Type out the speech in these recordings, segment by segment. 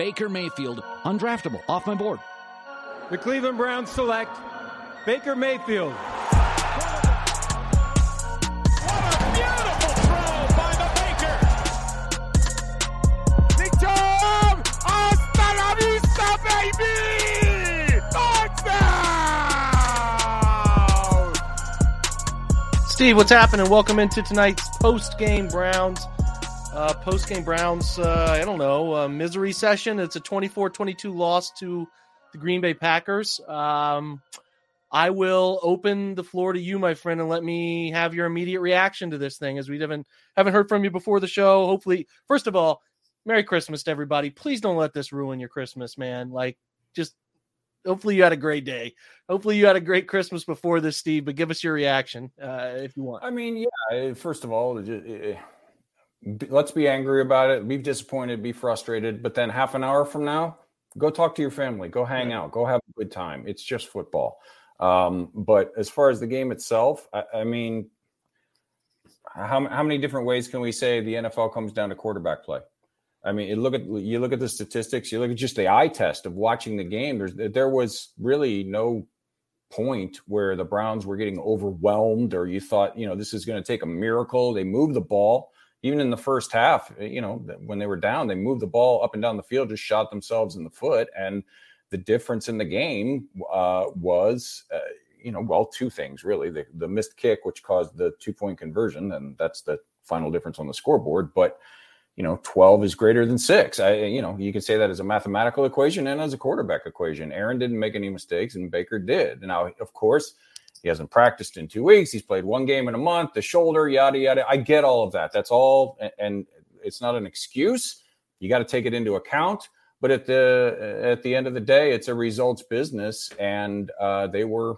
Baker Mayfield, undraftable, off my board. The Cleveland Browns select Baker Mayfield. What a beautiful throw by the Baker! Big Jam! Steve, what's happening? Welcome into tonight's post game Browns. Uh, post game Browns, uh, I don't know, uh, misery session. It's a 24 22 loss to the Green Bay Packers. Um, I will open the floor to you, my friend, and let me have your immediate reaction to this thing as we haven't haven't heard from you before the show. Hopefully, first of all, Merry Christmas to everybody. Please don't let this ruin your Christmas, man. Like, just hopefully you had a great day. Hopefully you had a great Christmas before this, Steve. But give us your reaction uh, if you want. I mean, yeah. First of all, let's be angry about it. Be disappointed. Be frustrated. But then half an hour from now, go talk to your family. Go hang out. Go have a good time. It's just football. Um, but as far as the game itself, I, I mean, how how many different ways can we say the NFL comes down to quarterback play? I mean, you look at you look at the statistics. You look at just the eye test of watching the game. There's there was really no point where the Browns were getting overwhelmed, or you thought, you know, this is going to take a miracle. They moved the ball even in the first half. You know, when they were down, they moved the ball up and down the field, just shot themselves in the foot. And the difference in the game uh, was, uh, you know, well, two things really: the, the missed kick, which caused the two point conversion, and that's the final difference on the scoreboard, but you know 12 is greater than 6 i you know you can say that as a mathematical equation and as a quarterback equation aaron didn't make any mistakes and baker did now of course he hasn't practiced in two weeks he's played one game in a month the shoulder yada yada i get all of that that's all and it's not an excuse you got to take it into account but at the at the end of the day it's a results business and uh, they were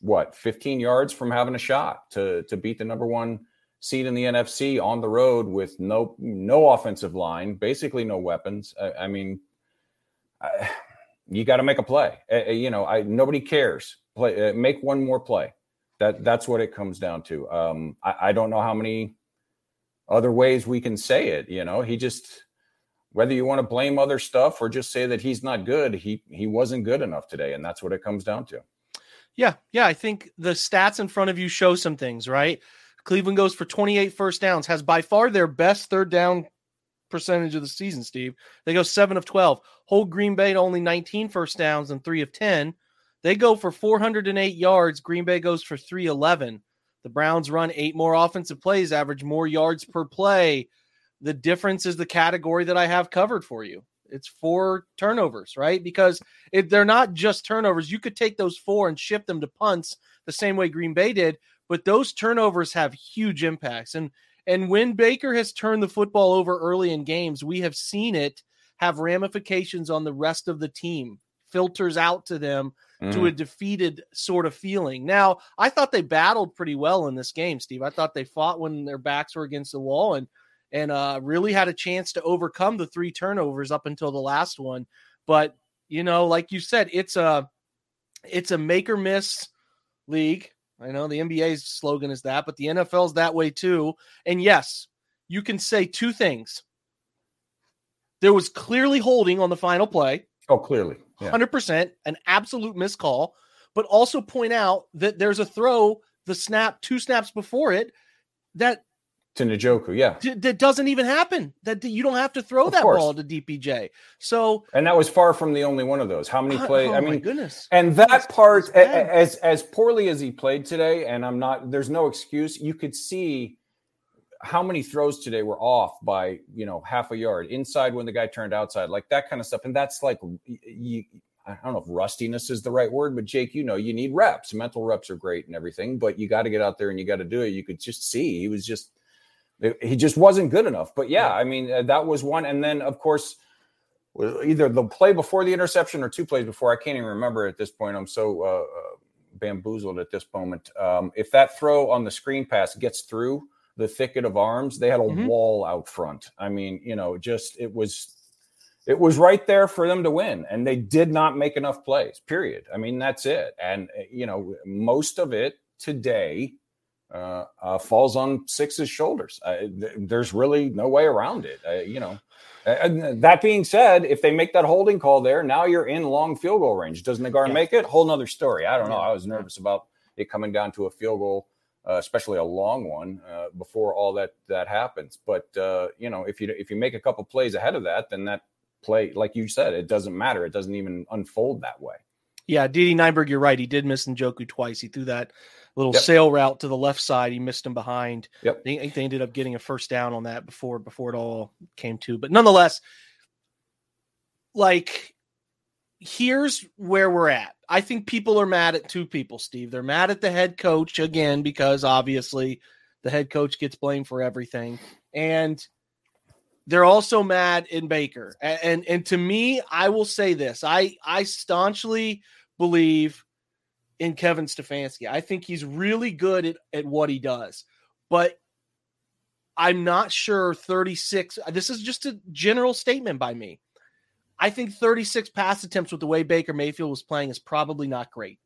what 15 yards from having a shot to to beat the number one seed in the NFC on the road with no no offensive line, basically no weapons. I, I mean, I, you got to make a play. Uh, you know, I nobody cares. Play, uh, make one more play. That that's what it comes down to. Um, I, I don't know how many other ways we can say it. You know, he just whether you want to blame other stuff or just say that he's not good, he he wasn't good enough today, and that's what it comes down to. Yeah, yeah, I think the stats in front of you show some things, right? Cleveland goes for 28 first downs, has by far their best third down percentage of the season, Steve. They go 7 of 12. Hold Green Bay to only 19 first downs and 3 of 10. They go for 408 yards. Green Bay goes for 311. The Browns run eight more offensive plays, average more yards per play. The difference is the category that I have covered for you. It's four turnovers, right? Because if they're not just turnovers, you could take those four and shift them to punts the same way Green Bay did but those turnovers have huge impacts. And and when Baker has turned the football over early in games, we have seen it have ramifications on the rest of the team, filters out to them mm. to a mm-hmm. defeated sort of feeling. Now, I thought they battled pretty well in this game, Steve. I thought they fought when their backs were against the wall and and uh, really had a chance to overcome the three turnovers up until the last one. But you know, like you said, it's a it's a make or miss league. I know the NBA's slogan is that, but the NFL's that way too. And yes, you can say two things. There was clearly holding on the final play. Oh, clearly. Yeah. 100%, an absolute miscall, but also point out that there's a throw, the snap, two snaps before it, that to Njoku, yeah. That doesn't even happen. That you don't have to throw of that course. ball to DPJ. So and that was far from the only one of those. How many plays? Oh, I mean, goodness. And that That's part, as as poorly as he played today, and I'm not. There's no excuse. You could see how many throws today were off by you know half a yard inside when the guy turned outside, like that kind of stuff. And that's like you. I don't know if rustiness is the right word, but Jake, you know, you need reps. Mental reps are great and everything, but you got to get out there and you got to do it. You could just see he was just he just wasn't good enough. But yeah, I mean, uh, that was one. And then, of course, either the play before the interception or two plays before. I can't even remember at this point. I'm so uh, uh, bamboozled at this moment. Um, if that throw on the screen pass gets through the thicket of arms, they had a mm-hmm. wall out front. I mean, you know, just it was. It was right there for them to win, and they did not make enough plays. Period. I mean, that's it. And uh, you know, most of it today uh, uh, falls on Six's shoulders. Uh, th- there's really no way around it. Uh, you know. And that being said, if they make that holding call there, now you're in long field goal range. Does Nagar yeah. make it? Whole nother story. I don't know. I was nervous about it coming down to a field goal, uh, especially a long one, uh, before all that that happens. But uh, you know, if you if you make a couple plays ahead of that, then that play, like you said, it doesn't matter. It doesn't even unfold that way. Yeah, Didi Nienberg, you're right. He did miss Njoku twice. He threw that little yep. sail route to the left side. He missed him behind. Yep. Think they ended up getting a first down on that before before it all came to. But nonetheless, like here's where we're at. I think people are mad at two people, Steve. They're mad at the head coach again because obviously the head coach gets blamed for everything. And they're also mad in Baker. And, and and, to me, I will say this. I I staunchly believe in Kevin Stefanski. I think he's really good at, at what he does. But I'm not sure 36 this is just a general statement by me. I think 36 pass attempts with the way Baker Mayfield was playing is probably not great.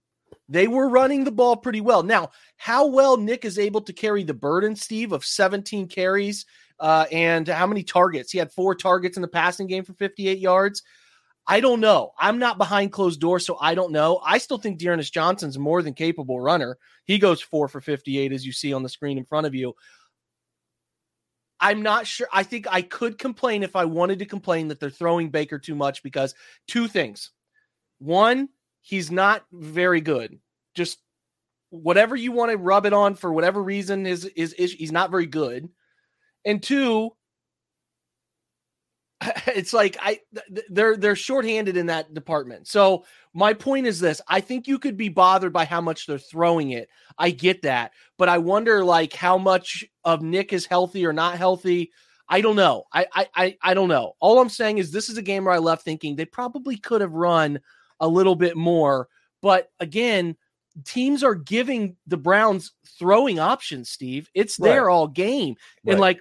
They were running the ball pretty well. Now, how well Nick is able to carry the burden, Steve, of 17 carries uh, and how many targets? He had four targets in the passing game for 58 yards. I don't know. I'm not behind closed doors, so I don't know. I still think D'Ernest Johnson's more than capable runner. He goes four for 58, as you see on the screen in front of you. I'm not sure. I think I could complain if I wanted to complain that they're throwing Baker too much because two things. One, he's not very good. Just whatever you want to rub it on for whatever reason is is, is he's not very good. And two, it's like I they're they're shorthanded in that department. So my point is this: I think you could be bothered by how much they're throwing it. I get that, but I wonder like how much of Nick is healthy or not healthy. I don't know. I I I don't know. All I'm saying is this is a game where I left thinking they probably could have run a little bit more, but again, teams are giving the Browns throwing options. Steve, it's there right. all game, right. and like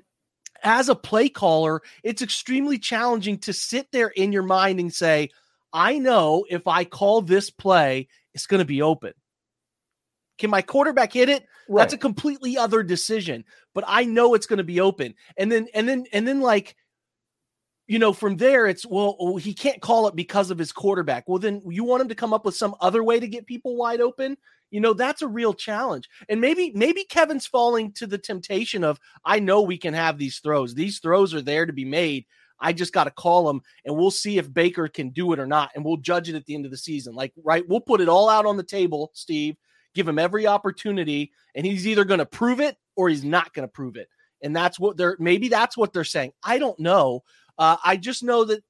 as a play caller, it's extremely challenging to sit there in your mind and say, I know if I call this play, it's going to be open. Can my quarterback hit it? Right. That's a completely other decision, but I know it's going to be open. And then, and then, and then, like, you know, from there, it's well, oh, he can't call it because of his quarterback. Well, then you want him to come up with some other way to get people wide open. You know, that's a real challenge. And maybe maybe Kevin's falling to the temptation of I know we can have these throws. These throws are there to be made. I just got to call them and we'll see if Baker can do it or not and we'll judge it at the end of the season. Like right, we'll put it all out on the table, Steve. Give him every opportunity and he's either going to prove it or he's not going to prove it. And that's what they're maybe that's what they're saying. I don't know. Uh, I just know that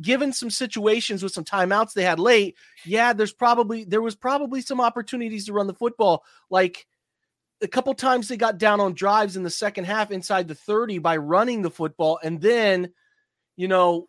given some situations with some timeouts they had late, yeah, there's probably there was probably some opportunities to run the football. Like a couple times they got down on drives in the second half inside the 30 by running the football and then you know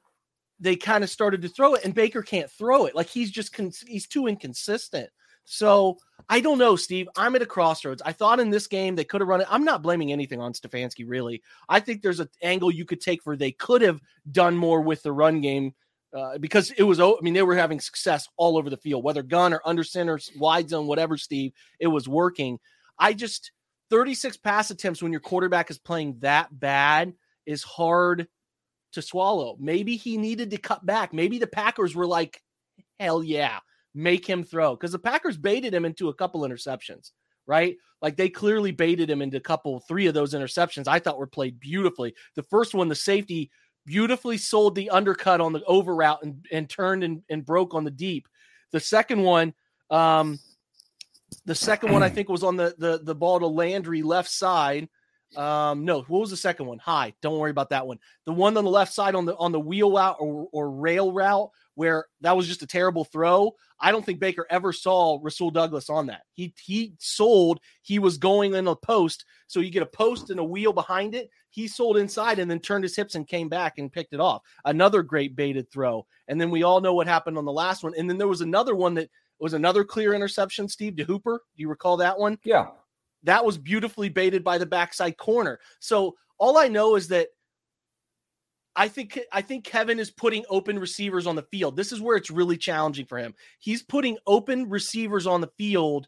they kind of started to throw it and Baker can't throw it. Like he's just con- he's too inconsistent. So I don't know, Steve. I'm at a crossroads. I thought in this game they could have run it. I'm not blaming anything on Stefanski, really. I think there's an angle you could take where they could have done more with the run game uh, because it was. I mean, they were having success all over the field, whether gun or under center, wide zone, whatever. Steve, it was working. I just 36 pass attempts when your quarterback is playing that bad is hard to swallow. Maybe he needed to cut back. Maybe the Packers were like, hell yeah make him throw because the Packers baited him into a couple interceptions, right? Like they clearly baited him into a couple, three of those interceptions I thought were played beautifully. The first one, the safety beautifully sold the undercut on the over route and, and turned and, and broke on the deep. The second one, um, the second one I think was on the the the ball to Landry left side. Um, no, what was the second one? High. Don't worry about that one. The one on the left side on the on the wheel route or, or rail route where that was just a terrible throw. I don't think Baker ever saw Rasul Douglas on that. He he sold, he was going in a post. So you get a post and a wheel behind it. He sold inside and then turned his hips and came back and picked it off. Another great baited throw. And then we all know what happened on the last one. And then there was another one that was another clear interception, Steve, to Hooper. Do you recall that one? Yeah. That was beautifully baited by the backside corner. So all I know is that I think I think Kevin is putting open receivers on the field. This is where it's really challenging for him. He's putting open receivers on the field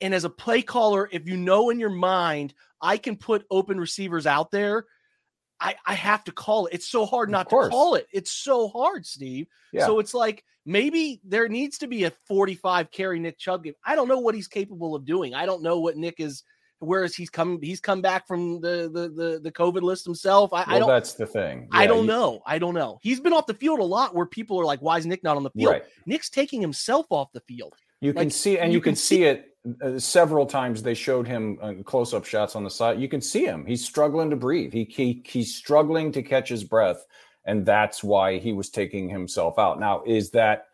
And as a play caller, if you know in your mind, I can put open receivers out there, I, I have to call it. It's so hard not to call it. It's so hard, Steve. Yeah. So it's like maybe there needs to be a 45 carry Nick Chubb game. I don't know what he's capable of doing. I don't know what Nick is whereas he's come he's come back from the the the, the COVID list himself. I, well, I don't that's the thing. Yeah, I don't know. I don't know. He's been off the field a lot where people are like, why is Nick not on the field? Right. Nick's taking himself off the field. You like, can see and you, can, can, see it uh, several times they showed him uh, close-up shots on the side. You can see him. He's struggling to breathe. He, he he's struggling to catch his breath and that's why he was taking himself out. Now, is that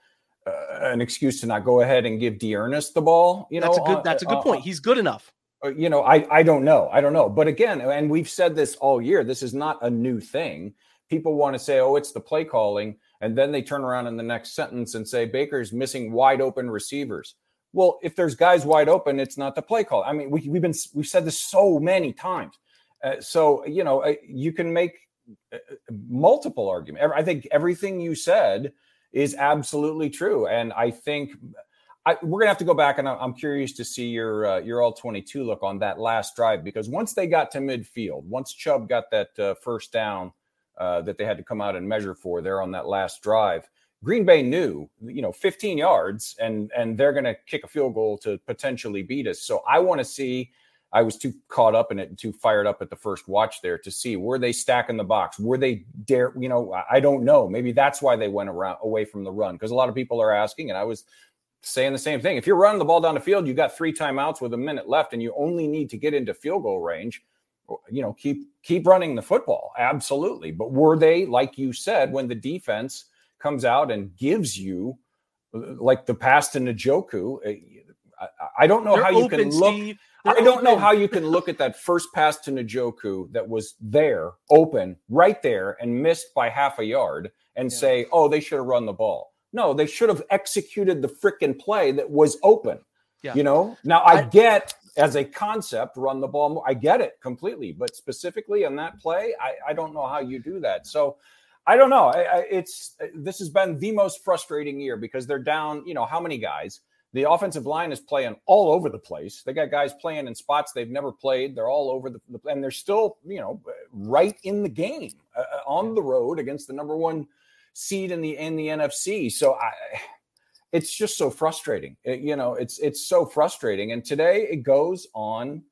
uh, an excuse to not go ahead and give D'Ernest the ball? You know, that's a good that's a good uh, point. He's good enough. Uh, you know, I I don't know. I don't know. But again, and we've said this all year. This is not a new thing. People want to say, "Oh, it's the play calling," and then they turn around in the next sentence and say Baker's missing wide open receivers. Well, if there's guys wide open, it's not the play call. I mean, we, have been we've said this so many times. Uh, so you know, uh, you can make uh, multiple arguments. I think everything you said is absolutely true, and I think I, we're gonna have to go back, and I'm curious to see your uh, your all 22 look on that last drive because once they got to midfield, once Chubb got that uh, first down uh, that they had to come out and measure for there on that last drive, Green Bay knew, you know, 15 yards, and and they're gonna kick a field goal to potentially beat us. So I want to see. I was too caught up in it and too fired up at the first watch there to see were they stacking the box? Were they dare? You know, I don't know. Maybe that's why they went around away from the run because a lot of people are asking, and I was saying the same thing. If you're running the ball down the field, you got three timeouts with a minute left, and you only need to get into field goal range. You know, keep keep running the football. Absolutely. But were they, like you said, when the defense comes out and gives you like the pass to Njoku? Eh, I, I don't know They're how you can look. I don't open. know how you can look at that first pass to Njoku that was there, open, right there, and missed by half a yard, and yeah. say, "Oh, they should have run the ball." No, they should have executed the freaking play that was open. Yeah. You know, now I, I get as a concept, run the ball more. I get it completely, but specifically on that play, I, I don't know how you do that. So I don't know. I, I, it's this has been the most frustrating year because they're down. You know how many guys? The offensive line is playing all over the place. They got guys playing in spots they've never played. They're all over the, and they're still, you know, right in the game uh, on the road against the number one seed in the in the NFC. So I it's just so frustrating. It, you know, it's it's so frustrating. And today it goes on.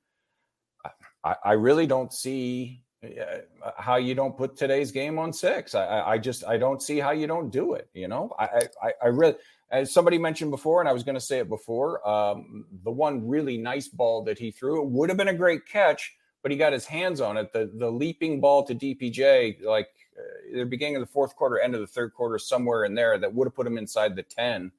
I, I really don't see uh, how you don't put today's game on six. I, I just I don't see how you don't do it. You know, I I, I really as somebody mentioned before, and I was going to say it before, um, the one really nice ball that he threw it would have been a great catch, but he got his hands on it. The the leaping ball to DPJ, like the beginning of the fourth quarter, end of the third quarter, somewhere in there that would have put him inside the 10.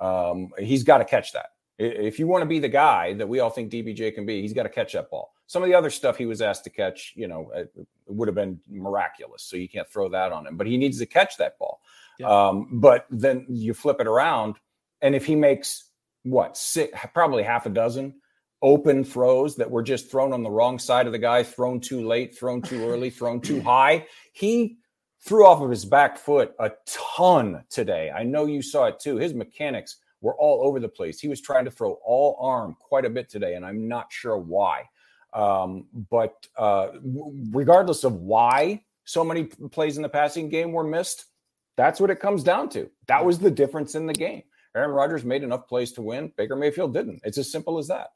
Um, he's got to catch that. If you want to be the guy that we all think DPJ can be, he's got to catch that ball. Some of the other stuff he was asked to catch, you know, it would have been miraculous. So you can't throw that on him, but he needs to catch that ball. Yeah. Um, but then you flip it around, and if he makes what six, probably half a dozen open throws that were just thrown on the wrong side of the guy, thrown too late, thrown too early, thrown too high. He threw off of his back foot a ton today. I know you saw it too. His mechanics were all over the place. He was trying to throw all arm quite a bit today, and I'm not sure why. Um, but uh, regardless of why so many plays in the passing game were missed, that's what it comes down to. That was the difference in the game. Aaron Rodgers made enough plays to win. Baker Mayfield didn't. It's as simple as that.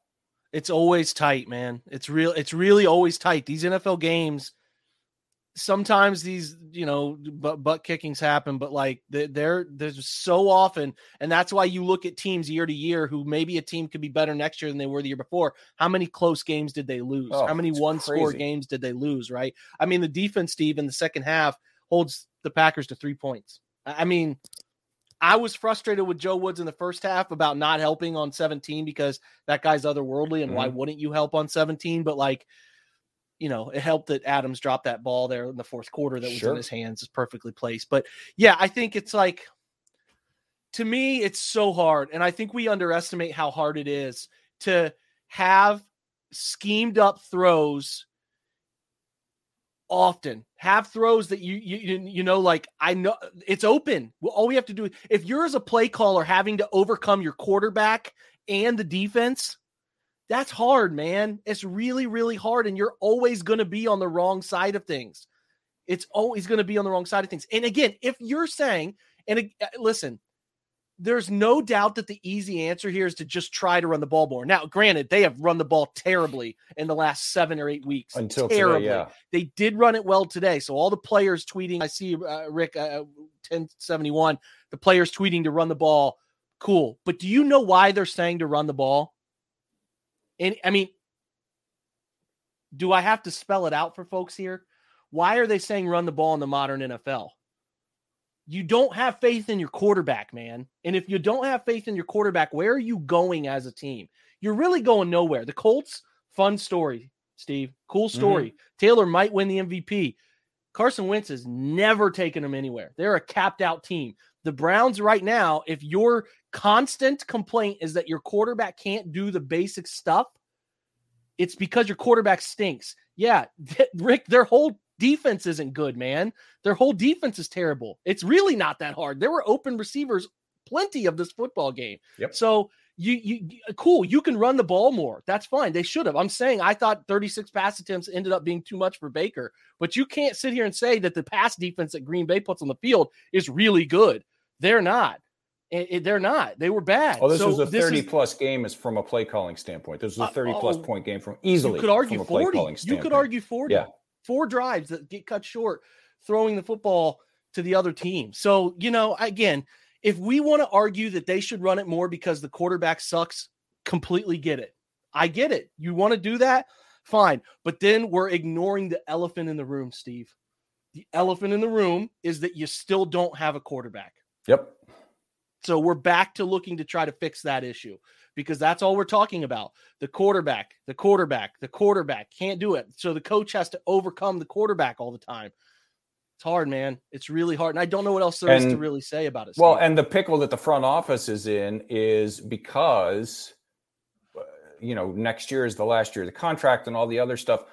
It's always tight, man. It's real. It's really always tight. These NFL games. Sometimes these, you know, butt, butt kickings happen, but like they're there's so often, and that's why you look at teams year to year who maybe a team could be better next year than they were the year before. How many close games did they lose? Oh, How many one score games did they lose? Right? I mean, the defense, Steve, in the second half holds the Packers to three points. I mean, I was frustrated with Joe Woods in the first half about not helping on 17 because that guy's otherworldly and mm-hmm. why wouldn't you help on 17? But like, you know, it helped that Adams dropped that ball there in the fourth quarter that was sure. in his hands is perfectly placed. But yeah, I think it's like to me, it's so hard. And I think we underestimate how hard it is to have schemed up throws often have throws that you you you know like I know it's open. All we have to do if you're as a play caller having to overcome your quarterback and the defense, That's hard, man. It's really, really hard. And you're always going to be on the wrong side of things. It's always going to be on the wrong side of things. And again, if you're saying, and uh, listen, there's no doubt that the easy answer here is to just try to run the ball more. Now, granted, they have run the ball terribly in the last seven or eight weeks. Until terribly. today, yeah. They did run it well today. So all the players tweeting, I see uh, Rick uh, 1071, the players tweeting to run the ball. Cool. But do you know why they're saying to run the ball? And I mean, do I have to spell it out for folks here? Why are they saying run the ball in the modern NFL? You don't have faith in your quarterback, man. And if you don't have faith in your quarterback, where are you going as a team? You're really going nowhere. The Colts, fun story, Steve. Cool mm-hmm. story. Mm-hmm. Taylor might win the MVP. Carson Wentz has never taken them anywhere. They're a capped out team. The Browns, right now, if your constant complaint is that your quarterback can't do the basic stuff, it's because your quarterback stinks. Yeah, Rick, their whole defense isn't good, man. Their whole defense is terrible. It's really not that hard. There were open receivers plenty of this football game. Yep. So you you cool, you can run the ball more. That's fine. They should have. I'm saying I thought 36 pass attempts ended up being too much for Baker, but you can't sit here and say that the pass defense that Green Bay puts on the field is really good. They're not. It, it, they're not. They were bad. Oh, this so was a 30 is, plus game is from a play calling standpoint. This was a 30 uh, plus oh, point game from easily. You could argue 40. You could argue 40. Yeah four drives that get cut short throwing the football to the other team. So, you know, again, if we want to argue that they should run it more because the quarterback sucks, completely get it. I get it. You want to do that? Fine. But then we're ignoring the elephant in the room, Steve. The elephant in the room is that you still don't have a quarterback. Yep. So we're back to looking to try to fix that issue because that's all we're talking about. The quarterback, the quarterback, the quarterback can't do it. So the coach has to overcome the quarterback all the time. It's hard, man. It's really hard. And I don't know what else there and, is to really say about it. Steve. Well, and the pickle that the front office is in is because, uh, you know, next year is the last year of the contract and all the other stuff.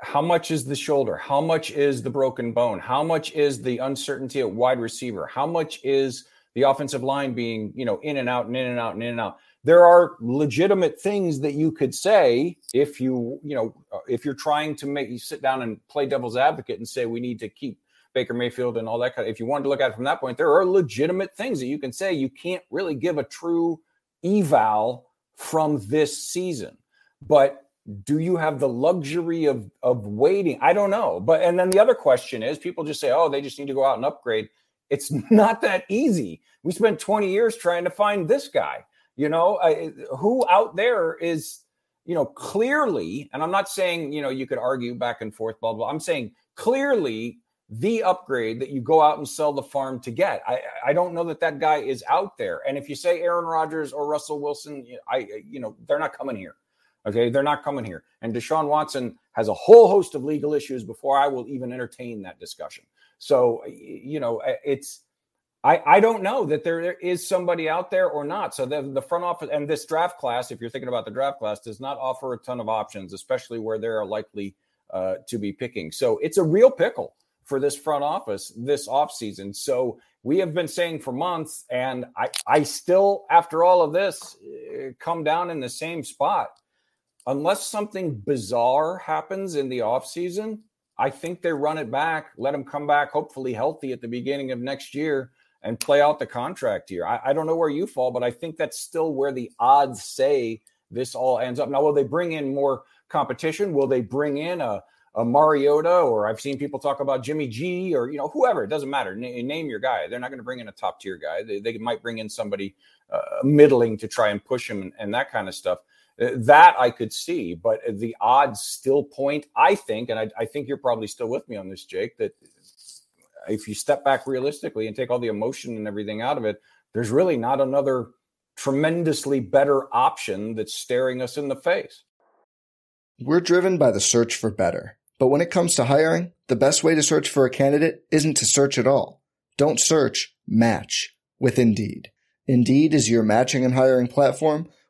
How much is the shoulder? How much is the broken bone? How much is the uncertainty at wide receiver? How much is the offensive line being, you know, in and out and in and out and in and out. There are legitimate things that you could say if you, you know, uh, if you're trying to make you sit down and play devil's advocate and say we need to keep Baker Mayfield and all that kind of, if you wanted to look at it from that point, there are legitimate things that you can say. You can't really give a true eval from this season. But do you have the luxury of of waiting? I don't know. But and then the other question is people just say, oh, they just need to go out and upgrade. It's not that easy. We spent 20 years trying to find this guy. You know, I, who out there is, you know, clearly, and I'm not saying, you know, you could argue back and forth, blah, blah. I'm saying clearly the upgrade that you go out and sell the farm to get. I, I don't know that that guy is out there. And if you say Aaron Rodgers or Russell Wilson, I, you know, they're not coming here. Okay. They're not coming here. And Deshaun Watson has a whole host of legal issues before I will even entertain that discussion. So, you know, it's, I, I don't know that there is somebody out there or not. So the, the front office and this draft class, if you're thinking about the draft class, does not offer a ton of options, especially where they're likely uh, to be picking. So it's a real pickle for this front office this offseason. So we have been saying for months, and I, I still, after all of this, uh, come down in the same spot. Unless something bizarre happens in the offseason, I think they run it back, let them come back, hopefully healthy at the beginning of next year, and play out the contract year. I, I, don't know where you fall, but I think that's still where the odds say this all ends up. Now, will they bring in more competition? Will they bring in a, a Mariota, or I've seen people talk about Jimmy G, or you know whoever. It doesn't matter. N- name your guy. They're not going to bring in a top tier guy. They, they, might bring in somebody uh, middling to try and push him and, and that kind of stuff. Uh, that I could see, but the odds still point, I think, and I, I, think you're probably still with me on this, Jake, that if you step back realistically and take all the emotion and everything out of it, there's really not another tremendously better option that's staring us in the face. We're driven by the search for better. But when it comes to hiring, the best way to search for a candidate isn't to search at all. Don't search, match with Indeed. Indeed is your matching and hiring platform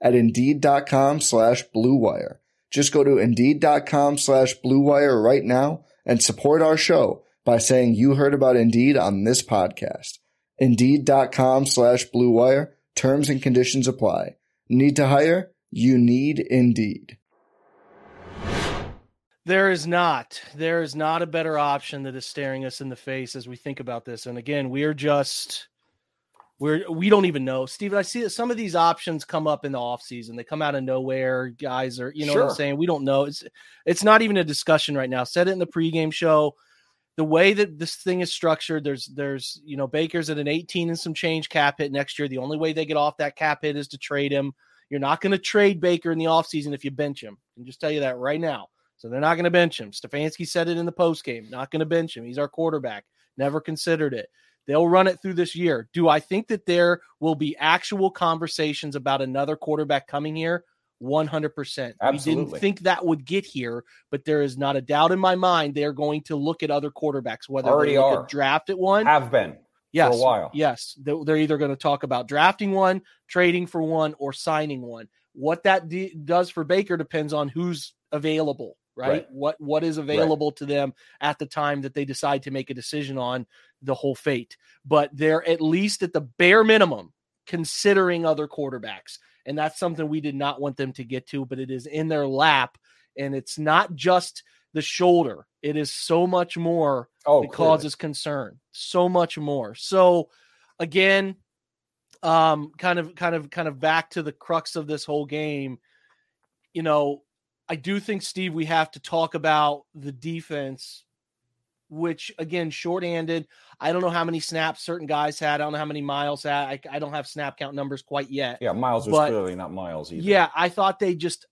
at Indeed.com slash BlueWire. Just go to Indeed.com slash BlueWire right now and support our show by saying you heard about Indeed on this podcast. Indeed.com slash BlueWire. Terms and conditions apply. Need to hire? You need Indeed. There is not. There is not a better option that is staring us in the face as we think about this. And again, we are just we're we don't even know. Steven, I see that some of these options come up in the offseason. They come out of nowhere. Guys are, you know Sure. what I'm saying? We don't know. It's it's not even a discussion right now. Said it in the pregame show. The way that this thing is structured, there's there's you know, Baker's at an 18 and some change cap hit next year. The only way they get off that cap hit is to trade him. You're not going to trade Baker in the offseason if you bench him. I can just tell you that right now. So they're not going to bench him. Stefanski said it in the post game. Not going to bench him. He's our quarterback. Never considered it. They'll run it through this year. Do I think that there will be actual conversations about another quarterback coming here? 100%. We Absolutely. didn't think that would get here, but there is not a doubt in my mind they're going to look at other quarterbacks, whether Already they are. draft at one. Have been. yes, a while. Yes, They- they're either going to talk about drafting one, trading for one, or signing one. What that d- does for Baker depends on who's available, right? Right. What what is available to them at the time that they decide to make a decision on the whole fate. But they're at least at the bare minimum considering other quarterbacks, and that's something we did not want them to get to. But it is in their lap, and it's not just the shoulder; it is so much more Oh, that clearly. causes concern so much more so again um kind of kind of kind of back to the crux of this whole game you know i do think steve we have to talk about the defense which again short-handed i don't know how many snaps certain guys had i don't know how many Myles had i, I don't have snap count numbers quite yet Yeah, Myles was But- clearly not Myles either. yeah, I thought they just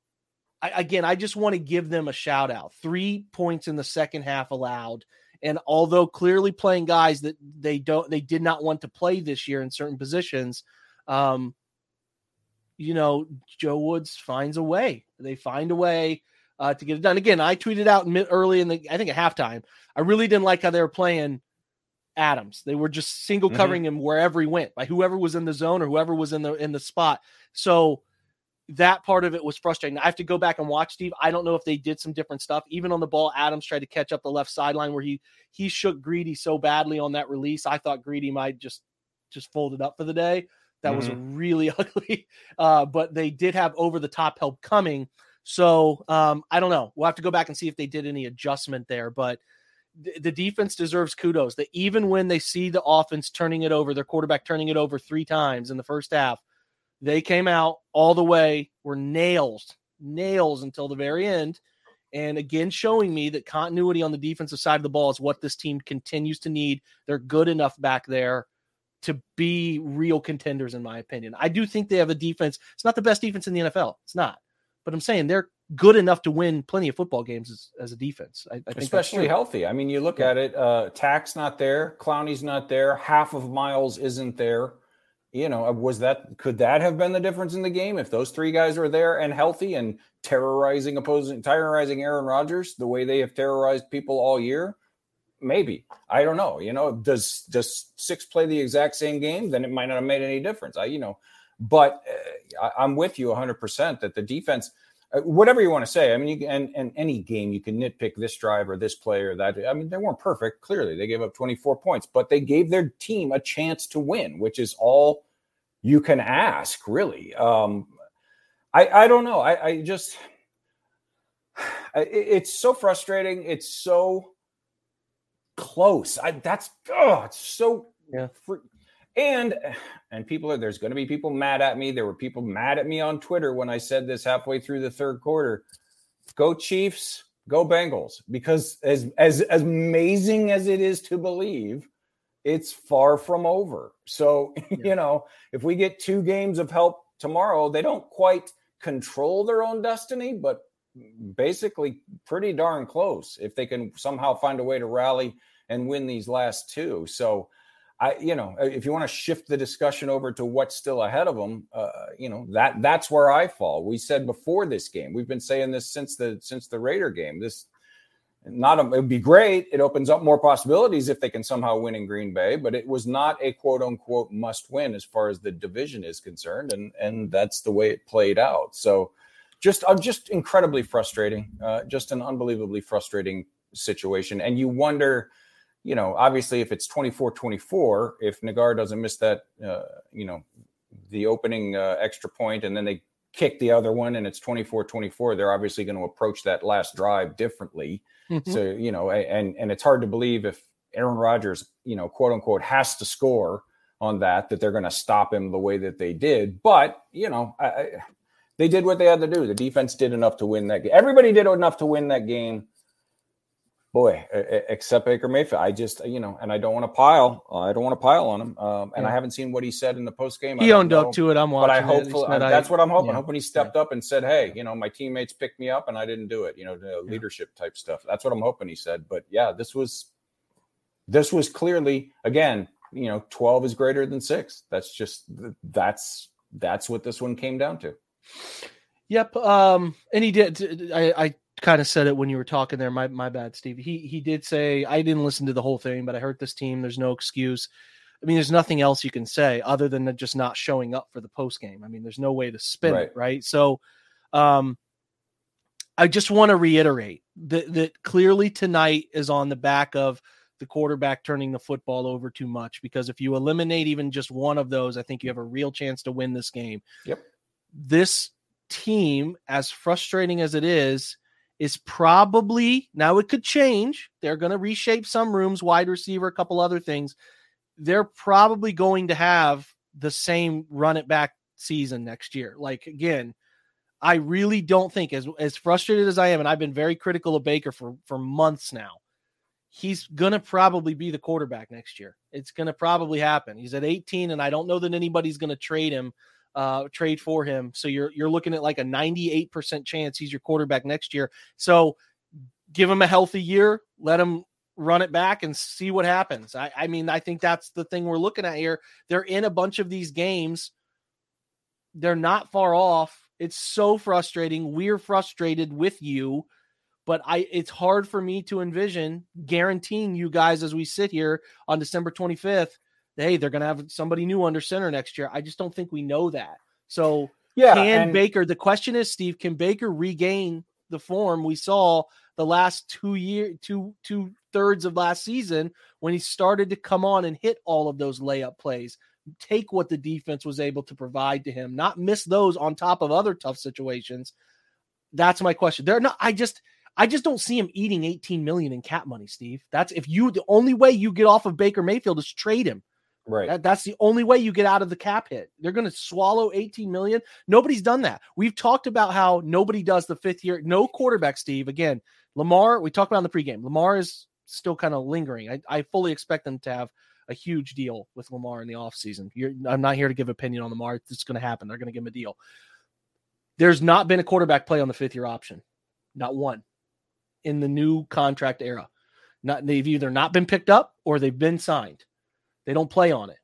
I, again, I just want to give them a shout out. Three points in the second half allowed. And although clearly playing guys that they don't they did not want to play this year in certain positions, um, you know, Joe Woods finds a way. They find a way uh, to get it done. Again, I tweeted out mid early in the I think at halftime. I really didn't like how they were playing Adams. They were just single Mhm. covering him wherever he went, by whoever was in the zone or whoever was in the in the spot. So that part of it was frustrating. I have to go back and watch Steve. I don't know if they did some different stuff. Even on the ball, Adams tried to catch up the left sideline where he he shook Greedy so badly on that release. I thought Greedy might just just fold it up for the day. That was really ugly. Uh, but they did have over the top help coming. So um, I don't know. We'll have to go back and see if they did any adjustment there. But th- the defense deserves kudos that even when they see the offense turning it over, their quarterback turning it over three times in the first half, they came out all the way, were nails, nails until the very end. And again, showing me that continuity on the defensive side of the ball is what this team continues to need. They're good enough back there to be real contenders, in my opinion. I do think they have a defense. It's not the best defense in the NFL. It's not. But I'm saying they're good enough to win plenty of football games as, as a defense. I, I think especially healthy. I mean, you look at it. Uh, Takk's not there. Clowney's not there. Half of Myles isn't there. You know, uh, was that could that have been the difference in the game if those three guys were there and healthy and terrorizing opposing, terrorizing Aaron Rodgers the way they have terrorized people all year? Maybe I don't know. You know, does does six play the exact same game? Then it might not have made any difference. I you know, but uh, I, I'm with you 100 percent that the defense uh, whatever you want to say. I mean, you and, and any game you can nitpick this drive or this play or that. I mean, they weren't perfect. Clearly, they gave up 24 points, but they gave their team a chance to win, which is all you can ask, really. Um, I I don't know. I I just it's so frustrating. It's so close. I that's oh, it's so Yeah. and and people are there's going to be people mad at me. There were people mad at me on Twitter when I said this halfway through the third quarter. Go Chiefs, go Bengals because as as as amazing as it is to believe, it's far from over. So, you know, if we get two games of help tomorrow, they don't quite control their own destiny, but basically pretty darn close if they can somehow find a way to rally and win these last two. So, I, you know, if you want to shift the discussion over to what's still ahead of them, uh, you know, that that's where I fall. We said before this game, we've been saying this since the since the Raider game. This not it would be great. It opens up more possibilities if they can somehow win in Green Bay, but it was not a quote unquote must win as far as the division is concerned, and and that's the way it played out. So, just uh, just incredibly frustrating, uh, just an unbelievably frustrating situation, and you wonder you know, obviously if it's 24-24, if Nagar doesn't miss that, uh, you know, the opening uh, extra point and then they kick the other one and it's 24-24, they're obviously going to approach that last drive differently. Mm-hmm. So, you know, and and it's hard to believe if Aaron Rodgers, you know, quote unquote has to score on that that they're going to stop him the way that they did. But, you know, I, they did what they had to do. The defense did enough to win that game. Everybody did enough to win that game boy, except Baker Mayfield. I just, you know, and I don't want to pile. I don't want to pile on him. Um, and yeah. I haven't seen what he said in the post game. He owned know, up to it. I'm watching. But I hope that's what I'm hoping. Yeah. Hoping he stepped yeah. up and said, "Hey, you know, my teammates picked me up and I didn't do it." You know, the leadership type stuff. That's what I'm hoping he said. But yeah, this was, this was clearly again, you know, 12 is greater than six. That's just that's that's what this one came down to. Yep. Um, and he did. I, I kind of said it when you were talking there. My my bad, Steve. He he did say I didn't listen to the whole thing, but I heard this team. There's no excuse. I mean, there's nothing else you can say other than just not showing up for the post game. I mean, there's no way to spin right. it, right? So, um, I just want to reiterate that that clearly tonight is on the back of the quarterback turning the football over too much. Because if you eliminate even just one of those, I think you have a real chance to win this game. Yep. This team, as frustrating as it is, is probably now it could change. They're going to reshape some rooms, wide receiver, a couple other things. They're probably going to have the same run it back season next year. Like again, I really don't think as as frustrated as I am, and I've been very critical of Baker for for months now. He's gonna probably be the quarterback next year. It's gonna probably happen. He's at 18, and I don't know that anybody's gonna trade him uh, trade for him. So you're you're looking at like a 98% chance he's your quarterback next year. So give him a healthy year, let him run it back and see what happens. I, I mean, I think that's the thing we're looking at here. They're in a bunch of these games. They're not far off. It's so frustrating. We're frustrated with you, but I it's hard for me to envision guaranteeing you guys as we sit here on December 25th hey, they're going to have somebody new under center next year. I just don't think we know that. So, yeah, can and- Baker? The question is, Steve, can Baker regain the form we saw the last two year, two two thirds of last season when he started to come on and hit all of those layup plays? Take what the defense was able to provide to him, not miss those on top of other tough situations. That's my question. They're not. I just. I just don't see him eating 18 million in cap money, Steve. That's if you the only way you get off of Baker Mayfield is trade him. Right. That, that's the only way you get out of the cap hit. They're going to swallow 18 million. Nobody's done that. We've talked about how nobody does the fifth year. No quarterback, Steve. Again, Lamar, we talked about in the pregame. Lamar is still kind of lingering. I, I fully expect them to have a huge deal with Lamar in the offseason. I'm not here to give opinion on Lamar. It's going to happen. They're going to give him a deal. There's not been a quarterback play on the fifth year option. Not one in the new contract era. Not they've either not been picked up or they've been signed. They don't play on it.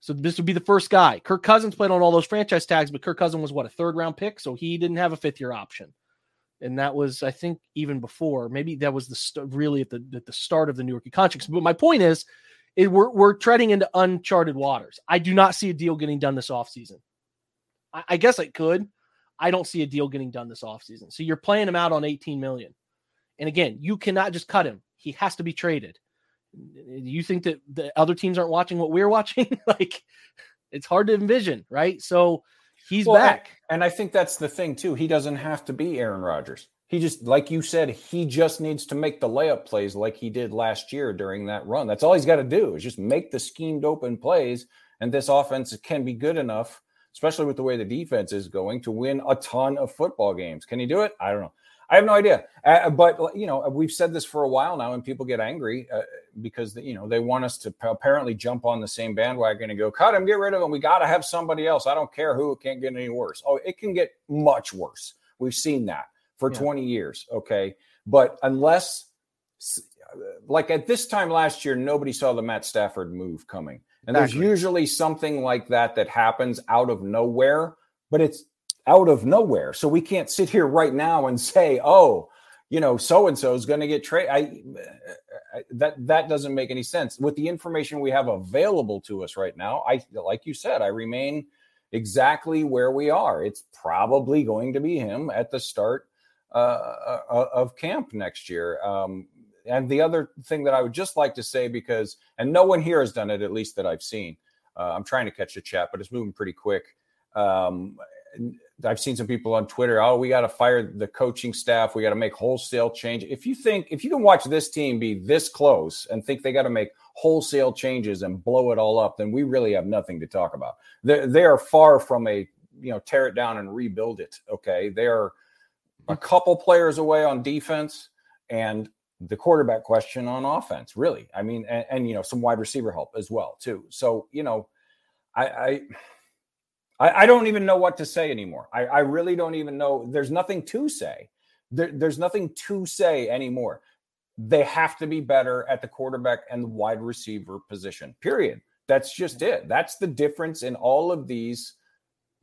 So this would be the first guy. Kirk Cousins played on all those franchise tags, but Kirk Cousins was what a third round pick, so he didn't have a fifth year option. And that was, I think, even before. Maybe that was the st- really at the at the start of the New York contracts. But my point is, it, we're we're treading into uncharted waters. I do not see a deal getting done this offseason. I, I guess I could. I don't see a deal getting done this offseason. So you're playing him out on 18 million. And again, you cannot just cut him. He has to be traded you think that the other teams aren't watching what we're watching? like it's hard to envision, right? So he's well, back. And I think that's the thing too. He doesn't have to be Aaron Rodgers. He just, like you said, he just needs to make the layup plays like he did last year during that run. That's all he's got to do is just make the schemed open plays. And this offense can be good enough, especially with the way the defense is going, to win a ton of football games. Can he do it? I don't know. I have no idea. Uh, but you know, we've said this for a while now, and people get angry uh, because you know they want us to apparently jump on the same bandwagon and go cut him, get rid of him. We got to have somebody else. I don't care who. It can't get any worse. Oh, it can get much worse. We've seen that for yeah. 20 years. Okay, but unless like at this time last year, nobody saw the Matt Stafford move coming. And there's usually something like that that happens out of nowhere, but it's out of nowhere. So we can't sit here right now and say, "Oh, you know, so and so is going to get traded." I, I that that doesn't make any sense with the information we have available to us right now. I like you said, I remain exactly where we are. It's probably going to be him at the start uh, uh, of camp next year. Um, and the other thing that I would just like to say, because and no one here has done it, at least that I've seen. Uh, I'm trying to catch the chat, but it's moving pretty quick. Um, I've seen some people on Twitter. Oh, we got to fire the coaching staff. We got to make wholesale change. If you think if you can watch this team be this close and think they got to make wholesale changes and blow it all up, then we really have nothing to talk about. They, they are far from a you know tear it down and rebuild it. Okay, they are a couple players away on defense and the quarterback question on offense. Really, I mean, and, and you know some wide receiver help as well too. So you know, I. I I, I don't even know what to say anymore. I, I really don't even know. There's nothing to say. There, there's nothing to say anymore. They have to be better at the quarterback and the wide receiver position. Period. That's just it. That's the difference in all of these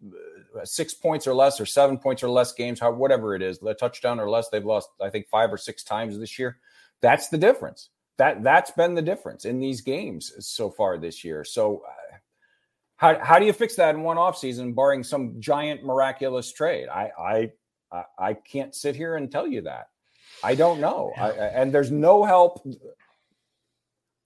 uh, six points or less, or seven points or less games, how whatever it is, the touchdown or less. They've lost, I think, five or six times this year. That's the difference. That that's been the difference in these games so far this year. So. How, how do you fix that in one offseason, barring some giant miraculous trade? I, I I can't sit here and tell you that. I don't know. I, and there's no help.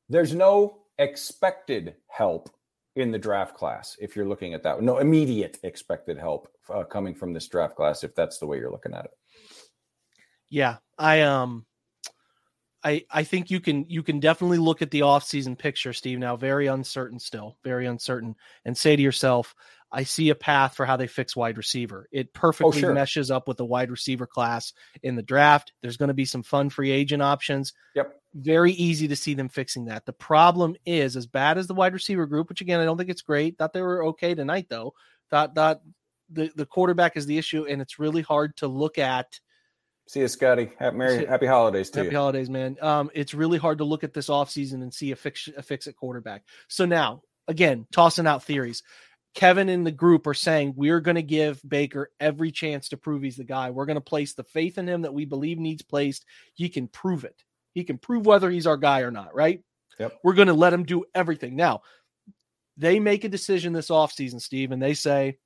There's no expected help in the draft class if you're looking at that. No immediate expected help uh, coming from this draft class if that's the way you're looking at it. Yeah, I um I I think you can you can definitely look at the offseason picture, Steve, now very uncertain still, very uncertain, and say to yourself, I see a path for how they fix wide receiver. It oh, perfectly sure. meshes up with the wide receiver class in the draft. There's going to be some fun free agent options. Yep. Very easy to see them fixing that. The problem is as bad as the wide receiver group, which again I don't think it's great. Thought they were okay tonight though. Thought thought the, the quarterback is the issue, and it's really hard to look at See you, Scotty. Happy, Merry, happy holidays to Happy you. holidays, man. Um, it's really hard to look at this offseason and see a fix a fix at quarterback. So now, again, tossing out theories. Kevin and the group are saying we're going to give Baker every chance to prove he's the guy. We're going to place the faith in him that we believe needs placed. He can prove it. He can prove whether he's our guy or not, right? Yep. We're going to let him do everything. Now, they make a decision this offseason, Steve, and they say,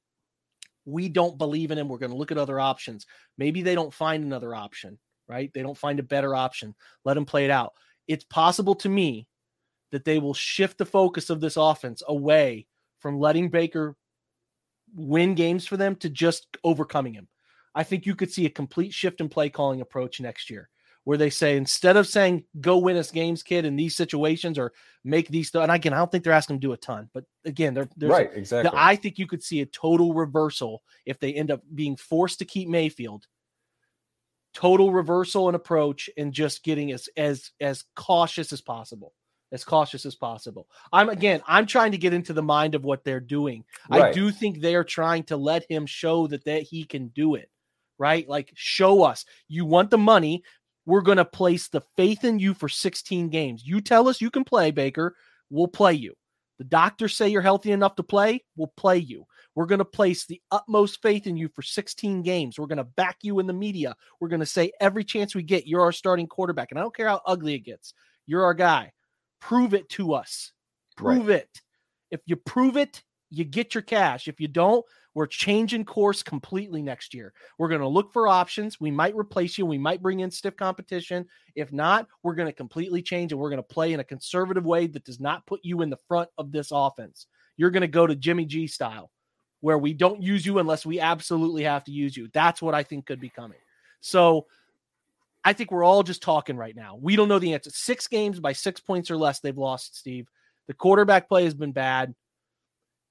we don't believe in him. We're going to look at other options. Maybe they don't find another option, right? They don't find a better option. Let him play it out. It's possible to me that they will shift the focus of this offense away from letting Baker win games for them to just overcoming him. I think you could see a complete shift in play calling approach next year where they say instead of saying go win us games kid in these situations or make these th- and again I don't think they're asking them to do a ton but again they're, there's right, exactly. I think you could see a total reversal if they end up being forced to keep Mayfield. Total reversal in approach and just getting as as as cautious as possible. As cautious as possible. I'm again, I'm trying to get into the mind of what they're doing. I do think they are trying to let him show that that he can do it. Right? Like show us. You want the money, we're going to place the faith in you for 16 games. You tell us you can play, Baker, we'll play you. The doctors say you're healthy enough to play, we'll play you. We're going to place the utmost faith in you for 16 games. We're going to back you in the media. We're going to say every chance we get, you're our starting quarterback. And I don't care how ugly it gets, you're our guy. Prove it to us. Prove it. If you prove it, you get your cash. If you don't, we're changing course completely next year. We're going to look for options. We might replace you. We might bring in stiff competition. If not, we're going to completely change and we're going to play in a conservative way that does not put you in the front of this offense. You're going to go to Jimmy G style, where we don't use you unless we absolutely have to use you. That's what I think could be coming. So I think we're all just talking right now. We don't know the answer. Six games by six points or less, they've lost, Steve. The quarterback play has been bad.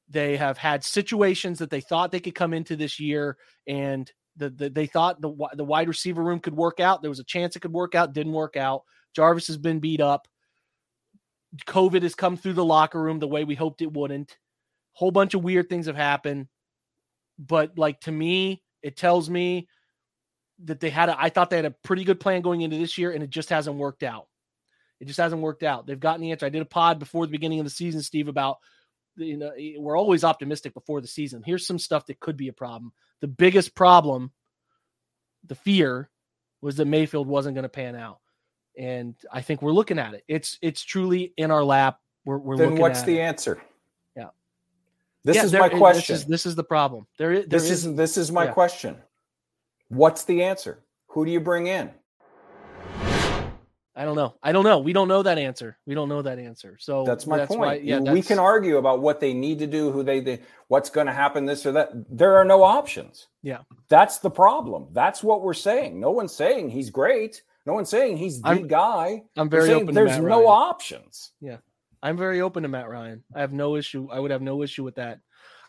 They have had situations that they thought they could come into this year, and the, the they thought the the wide receiver room could work out. There was a chance it could work out, didn't work out. Jarvis has been beat up. COVID has come through the locker room the way we hoped it wouldn't. Whole bunch of weird things have happened, but like to me, it tells me that they had. A, I thought they had a pretty good plan going into this year, and it just hasn't worked out. It just hasn't worked out. They've gotten the answer. I did a pod before the beginning of the season, Steve, about you know we're always optimistic before the season. Here's some stuff that could be a problem. The biggest problem, the fear, was that Mayfield wasn't going to pan out, and I think we're looking at it. It's it's truly in our lap. We're, we're then what's at the it. answer? Yeah. This Yeah, is there- my This question. is, this is the problem. There, there this is, is this is my yeah. question. What's the answer? Who do you bring in? I don't know. I don't know. We don't know that answer. We don't know that answer. So That's my point. why- yeah, we can argue about what they need to do, who they, they what's going to happen, this or that. There are no options. Yeah. That's the problem. That's what we're saying. No one's saying he's great. No one's saying he's the I'm- guy. I'm very open. there's to Matt no Ryan. options. Yeah, I'm very open to Matt Ryan. I have no issue. I would have no issue with that.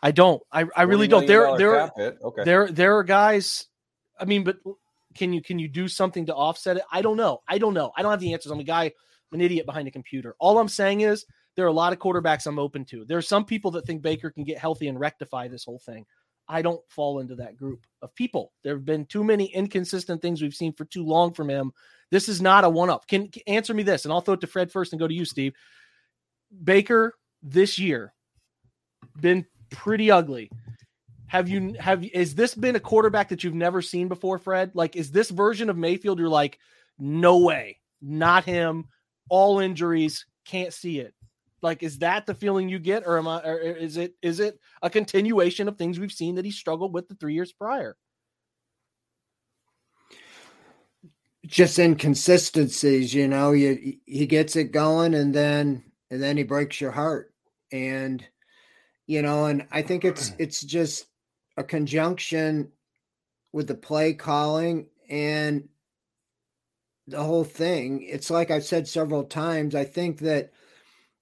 I don't. I, I really don't. There, there. Okay. there, there are guys. I mean, but can you can you do something to offset it? I don't know. I don't know. I don't have the answers. I'm a guy. I'm an idiot behind a computer. All I'm saying is there are a lot of quarterbacks I'm open to. There are some people that think Baker can get healthy and rectify this whole thing. I don't fall into that group of people. There have been too many inconsistent things we've seen for too long from him. This is not a one up. Can, can- answer me this, and I'll throw it to Fred first and go to you, Steve. Baker this year been pretty ugly. Have you have is this been a quarterback that you've never seen before, Fred? Like, is this version of Mayfield? You're like, no way, not him. All injuries, can't see it. Like, is that the feeling you get, or am I? Or is it is it a continuation of things we've seen that he struggled with the three years prior? just inconsistencies you know you he gets it going and then and then he breaks your heart and you know and i think it's it's just a conjunction with the play calling and the whole thing it's like i've said several times i think that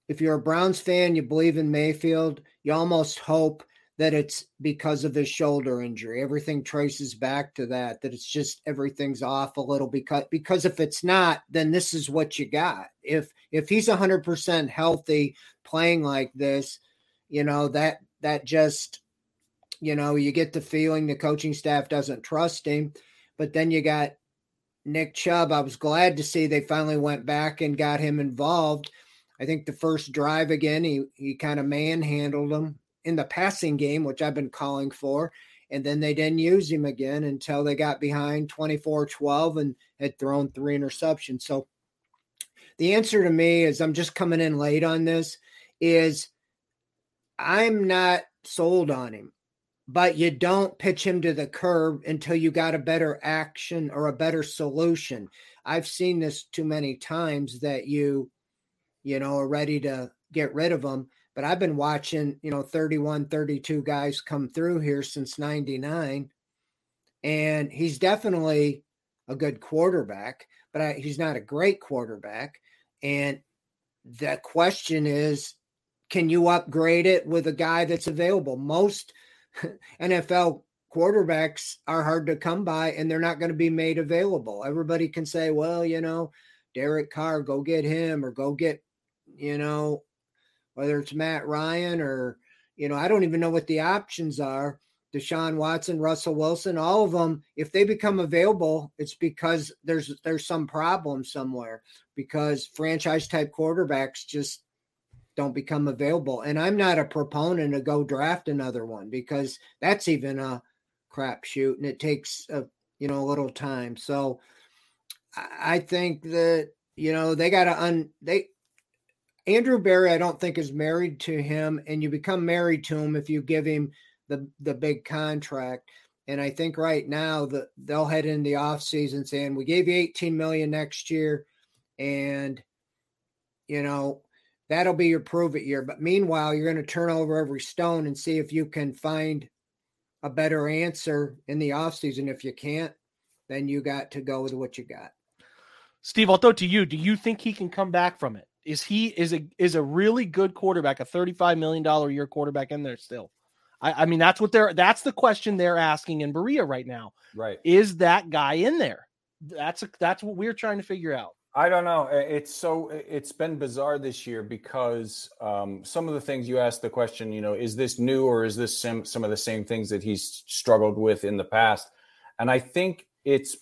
if you're a browns fan you believe in mayfield you almost hope that it's because of his shoulder injury. Everything traces back to that, that it's just everything's off a little because because if it's not, then this is what you got. If if he's hundred percent healthy playing like this, you know, that that just you know, you get the feeling the coaching staff doesn't trust him. But then you got Nick Chubb. I was glad to see they finally went back and got him involved. I think the first drive again, he he kind of manhandled him in the passing game, which I've been calling for. And then they didn't use him again until they got behind 24 12 and had thrown three interceptions. So the answer to me is I'm just coming in late on this is I'm not sold on him, but you don't pitch him to the curb until you got a better action or a better solution. I've seen this too many times that you, you know, are ready to get rid of him but I've been watching, you know, 31, 32 guys come through here since 99. And he's definitely a good quarterback, but I, he's not a great quarterback. And the question is, can you upgrade it with a guy that's available? Most NFL quarterbacks are hard to come by and they're not going to be made available. Everybody can say, well, you know, Derek Carr, go get him or go get, you know, whether it's Matt Ryan or, you know, I don't even know what the options are. Deshaun Watson, Russell Wilson, all of them, if they become available, it's because there's there's some problem somewhere because franchise type quarterbacks just don't become available. And I'm not a proponent to go draft another one because that's even a crapshoot and it takes a you know a little time. So I think that you know they got to un they Andrew Berry, I don't think is married to him, and you become married to him if you give him the the big contract. And I think right now that they'll head in the offseason saying we gave you 18 million next year, and you know that'll be your prove it year. But meanwhile, you're going to turn over every stone and see if you can find a better answer in the offseason. If you can't, then you got to go with what you got. Steve, I'll throw it to you. Do you think he can come back from it? Is he is a is a really good quarterback, a thirty-five million dollar a year quarterback in there still? I, I mean, that's what they're that's the question they're asking in Berea right now. Right. Is that guy in there? That's a, that's what we're trying to figure out. I don't know. It's so it's been bizarre this year because um, some of the things you asked the question, you know, is this new or is this some some of the same things that he's struggled with in the past? And I think it's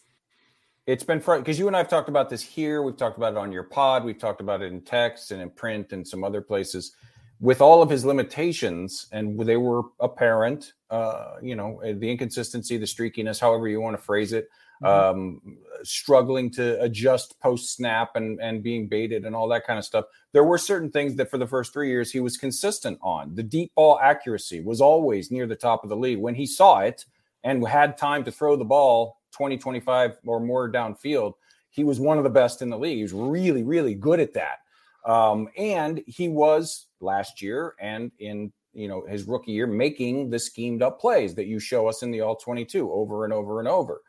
it's been because you and I've talked about this here. We've talked about it on your pod. We've talked about it in text and in print and some other places. with all of his limitations, and they were apparent, uh, you know, the inconsistency, the streakiness, however you want to phrase it. Um, struggling to adjust post snap and, and being baited and all that kind of stuff. There were certain things that for the first three years he was consistent on. The deep ball accuracy was always near the top of the league. When he saw it and had time to throw the ball 20, 25 or more downfield, he was one of the best in the league. He was really, really good at that. Um, and he was last year and in you know his rookie year making the schemed up plays that you show us in the all 22 over and over and over.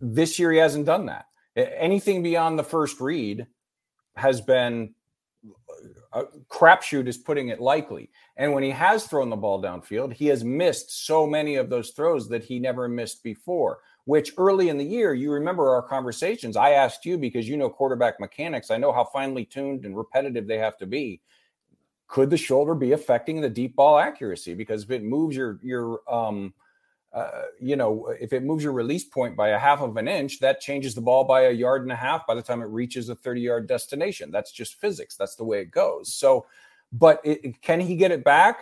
This year he hasn't done that. Anything beyond the first read has been a crapshoot is putting it likely. And when he has thrown the ball downfield, he has missed so many of those throws that he never missed before which early in the year, you remember our conversations. I asked you because you know quarterback mechanics. I know how finely tuned and repetitive they have to be. Could the shoulder be affecting the deep ball accuracy? Because if it moves your your um, uh, you know, if it moves your release point by a half of an inch, that changes the ball by a yard and a half by the time it reaches a 30 yard destination. That's just physics. That's the way it goes. So, but it, can he get it back?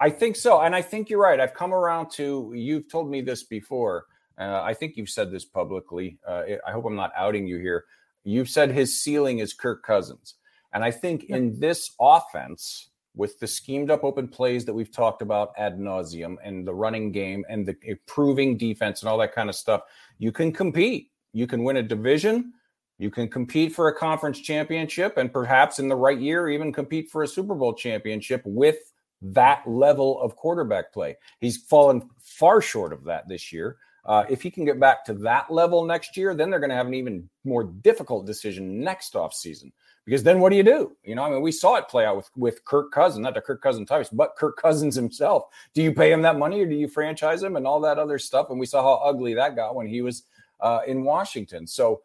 I think so. And I think you're right. I've come around to, you've told me this before. Uh, I think you've said this publicly. Uh, I hope I'm not outing you here. You've said his ceiling is Kirk Cousins. And I think in this offense, with the schemed up open plays that we've talked about ad nauseum and the running game and the improving defense and all that kind of stuff, you can compete. You can win a division. You can compete for a conference championship and perhaps in the right year, even compete for a Super Bowl championship with that level of quarterback play. He's fallen far short of that this year. Uh, if he can get back to that level next year, then they're going to have an even more difficult decision next offseason. Because then what do you do? You know, I mean, we saw it play out with with Kirk Cousins, not the Kirk Cousins types, but Kirk Cousins himself. Do you pay him that money or do you franchise him and all that other stuff? And we saw how ugly that got when he was uh, in Washington. So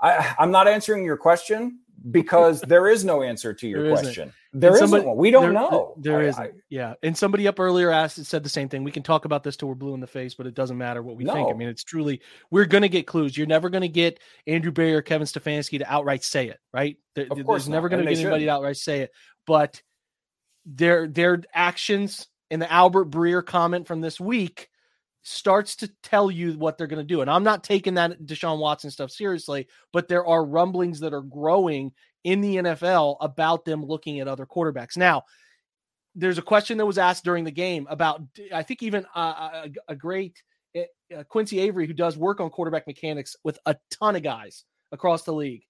I, I'm not answering your question because there is no answer to your question. There somebody, isn't one. We don't there, know. There I, isn't. Yeah. And somebody up earlier asked said the same thing. We can talk about this till we're blue in the face, but it doesn't matter what we no. think. I mean, it's truly we're gonna get clues. You're never gonna get Andrew Berry or Kevin Stefanski to outright say it, right? There, of course there's not. never gonna get anybody to outright say it. But their their actions in the Albert Breer comment from this week starts to tell you what they're going to do. And I'm not taking that Deshaun Watson stuff seriously, but there are rumblings that are growing in the NFL about them looking at other quarterbacks. Now, there's a question that was asked during the game about, I think, even uh, uh, a, a, a great eh, uh, Quincy Avery, who does work on quarterback mechanics with a ton of guys across the league,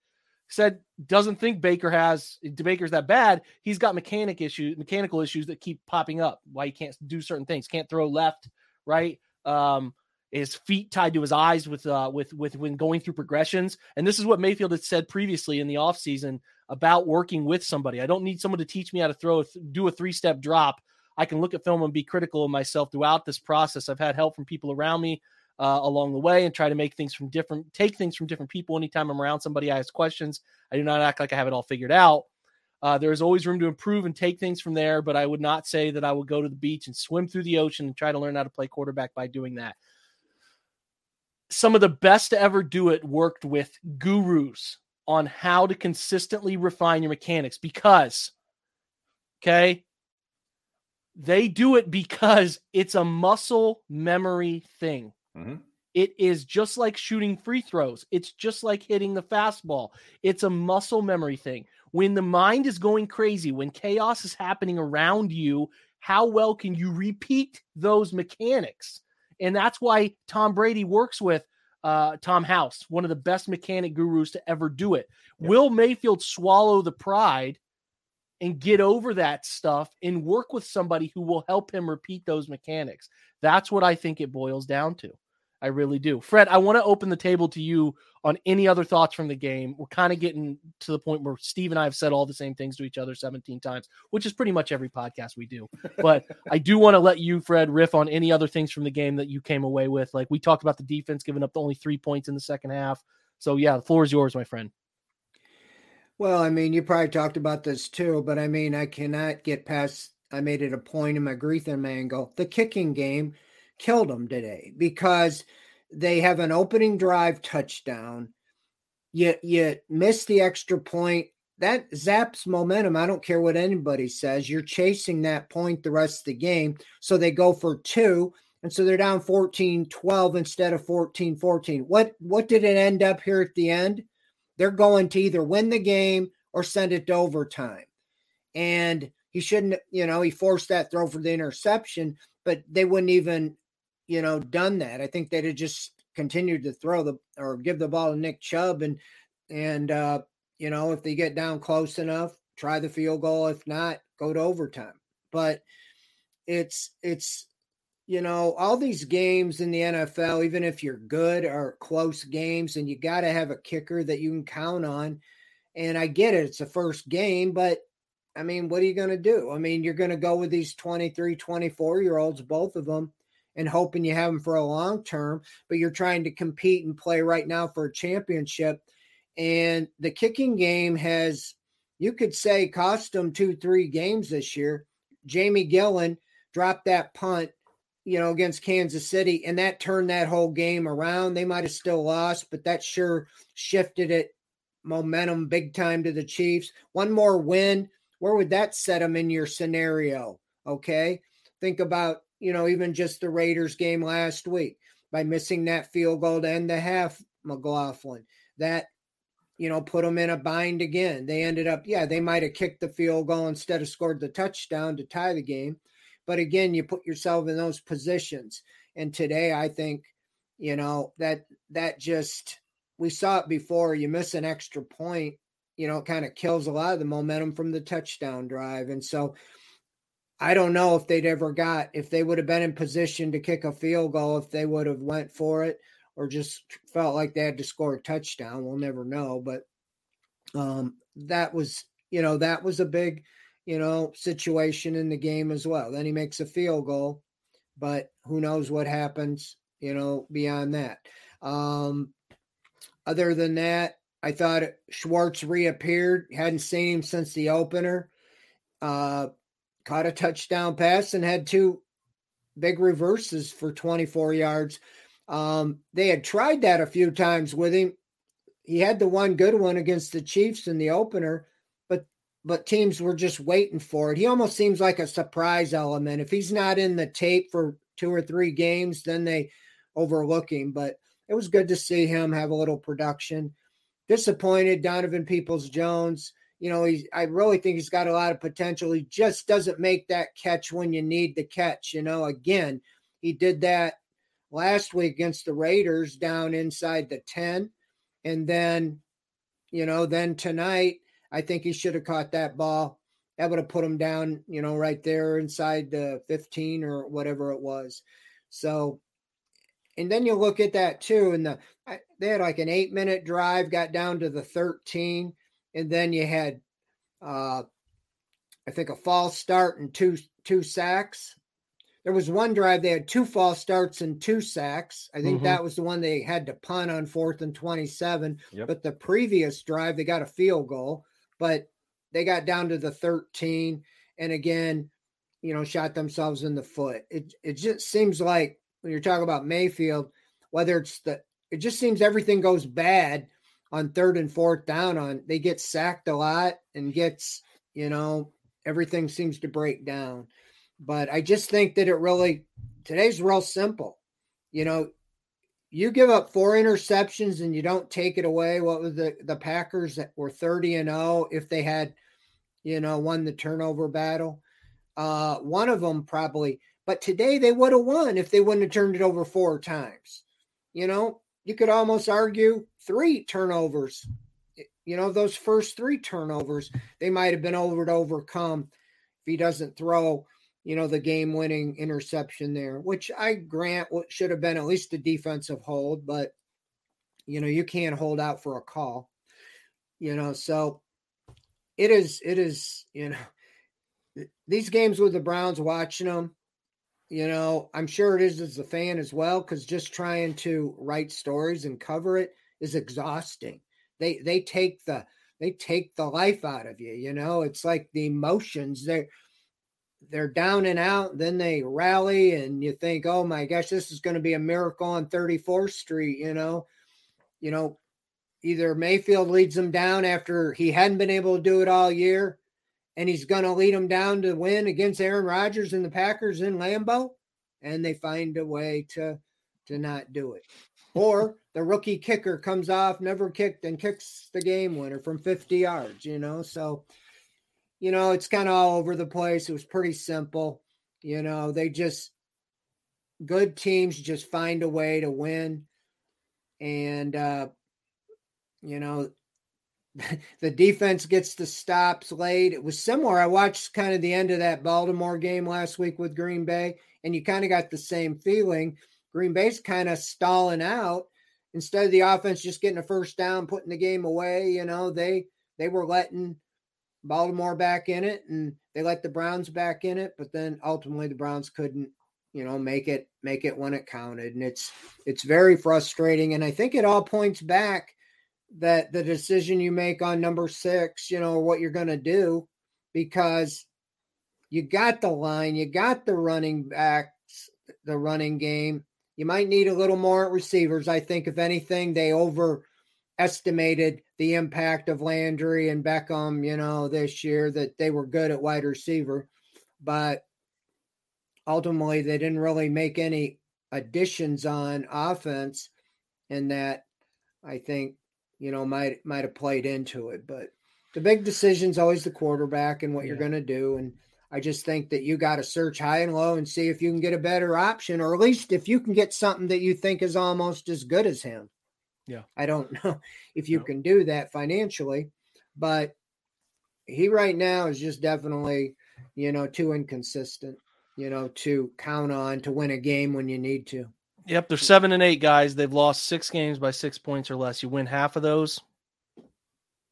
said doesn't think Baker has Baker's that bad. He's got mechanic issues, mechanical issues that keep popping up. Why he can't do certain things, can't throw left, right? Um, his feet tied to his eyes with uh with with when going through progressions. And this is what Mayfield had said previously in the offseason about working with somebody. I don't need someone to teach me how to throw do a three-step drop. I can look at film and be critical of myself throughout this process. I've had help from people around me uh, along the way and try to make things from different take things from different people anytime I'm around somebody I ask questions. I do not act like I have it all figured out. Uh, there is always room to improve and take things from there, but I would not say that I would go to the beach and swim through the ocean and try to learn how to play quarterback by doing that. Some of the best to ever do it worked with gurus on how to consistently refine your mechanics because, okay, they do it because it's a muscle memory thing. Mm-hmm. It is just like shooting free throws. It's just like hitting the fastball. It's a muscle memory thing when the mind is going crazy, when chaos is happening around you, how well can you repeat those mechanics? And that's why Tom Brady works with uh, Tom House, one of the best mechanic gurus to ever do it. Yeah. Will Mayfield swallow the pride and get over that stuff and work with somebody who will help him repeat those mechanics? That's what I think it boils down to. I really do. Fred, I want to open the table to you on any other thoughts from the game. We're kind of getting to the point where Steve and I have said all the same things to each other 17 times, which is pretty much every podcast we do. But I do want to let you, Fred, riff on any other things from the game that you came away with. Like we talked about the defense giving up the only three points in the second half. So, yeah, the floor is yours, my friend. Well, I mean, you probably talked about this too, but I mean, I cannot get past. I made it a point in my Greetham angle. The kicking game killed them today because they have an opening drive touchdown. You you miss the extra point that zaps momentum. I don't care what anybody says. You're chasing that point the rest of the game. So they go for two. And so they're down 14 12 instead of 14 14. What what did it end up here at the end? They're going to either win the game or send it to overtime. And he shouldn't, you know, he forced that throw for the interception, but they wouldn't even, you know, done that. I think they'd have just continued to throw the or give the ball to Nick Chubb and and uh, you know, if they get down close enough, try the field goal. If not, go to overtime. But it's it's you know, all these games in the NFL, even if you're good, are close games, and you got to have a kicker that you can count on. And I get it, it's the first game, but I mean, what are you going to do? I mean, you're going to go with these 23, 24 year olds, both of them, and hoping you have them for a long term, but you're trying to compete and play right now for a championship. And the kicking game has, you could say, cost them two, three games this year. Jamie Gillan dropped that punt, you know, against Kansas City, and that turned that whole game around. They might have still lost, but that sure shifted it momentum big time to the Chiefs. One more win where would that set them in your scenario? Okay. Think about, you know, even just the Raiders game last week by missing that field goal to end the half, McLaughlin. That, you know, put them in a bind again. They ended up, yeah, they might have kicked the field goal instead of scored the touchdown to tie the game. But again, you put yourself in those positions. And today, I think, you know, that that just we saw it before. You miss an extra point you know, it kind of kills a lot of the momentum from the touchdown drive. And so I don't know if they'd ever got if they would have been in position to kick a field goal if they would have went for it or just felt like they had to score a touchdown. We'll never know, but um that was, you know, that was a big, you know, situation in the game as well. Then he makes a field goal, but who knows what happens, you know, beyond that. Um other than that, I thought Schwartz reappeared. Hadn't seen him since the opener. Uh, caught a touchdown pass and had two big reverses for 24 yards. Um, they had tried that a few times with him. He had the one good one against the Chiefs in the opener, but but teams were just waiting for it. He almost seems like a surprise element. If he's not in the tape for two or three games, then they overlook him. But it was good to see him have a little production disappointed. Donovan Peoples Jones, you know, he's I really think he's got a lot of potential. He just doesn't make that catch when you need the catch. You know, again, he did that last week against the Raiders down inside the 10. And then, you know, then tonight, I think he should have caught that ball. That would have put him down, you know, right there inside the 15 or whatever it was. So and then you look at that too, and the they had like an eight minute drive, got down to the 13, and then you had uh I think a false start and two two sacks. There was one drive they had two false starts and two sacks. I think mm-hmm. that was the one they had to punt on fourth and 27. Yep. But the previous drive they got a field goal, but they got down to the 13 and again, you know, shot themselves in the foot. It it just seems like when you're talking about Mayfield, whether it's the it just seems everything goes bad on third and fourth down on they get sacked a lot and gets, you know, everything seems to break down. But I just think that it really today's real simple. You know, you give up four interceptions and you don't take it away. What was the the Packers that were 30 and 0 if they had, you know, won the turnover battle? Uh, one of them probably but today they would have won if they wouldn't have turned it over four times. You know, you could almost argue three turnovers. You know, those first three turnovers, they might have been over to overcome if he doesn't throw, you know, the game winning interception there, which I grant what should have been at least a defensive hold, but you know, you can't hold out for a call. You know, so it is, it is, you know, these games with the Browns watching them, you know, I'm sure it is as a fan as well, because just trying to write stories and cover it is exhausting. They they take the they take the life out of you. You know, it's like the emotions they're they're down and out, then they rally, and you think, oh my gosh, this is going to be a miracle on 34th Street. You know, you know, either Mayfield leads them down after he hadn't been able to do it all year, and he's going to lead them down to win against Aaron Rodgers and the Packers in Lambeau, and they find a way to to not do it. Or the rookie kicker comes off, never kicked, and kicks the game winner from 50 yards, you know. So, you know, it's kind of all over the place. It was pretty simple. You know, they just good teams just find a way to win. And uh, you know, the defense gets the stops late. It was similar. I watched kind of the end of that Baltimore game last week with Green Bay, and you kind of got the same feeling. Green Bay's kind of stalling out instead of the offense just getting a first down, putting the game away. You know, they they were letting Baltimore back in it, and they let the Browns back in it, but then ultimately the Browns couldn't, you know, make it make it when it counted, and it's it's very frustrating. And I think it all points back that the decision you make on number six, you know, what you're going to do, because you got the line, you got the running backs, the running game. You might need a little more receivers. I think, if anything, they overestimated the impact of Landry and Beckham, you know, this year that they were good at wide receiver. But ultimately, they didn't really make any additions on offense. And that I think, you know, might might have played into it. But the big decision is always the quarterback and what yeah. you're going to do. And I just think that you got to search high and low and see if you can get a better option, or at least if you can get something that you think is almost as good as him. Yeah. I don't know if you no. can do that financially, but he right now is just definitely, you know, too inconsistent, you know, to count on to win a game when you need to. Yep. They're seven and eight guys. They've lost six games by six points or less. You win half of those,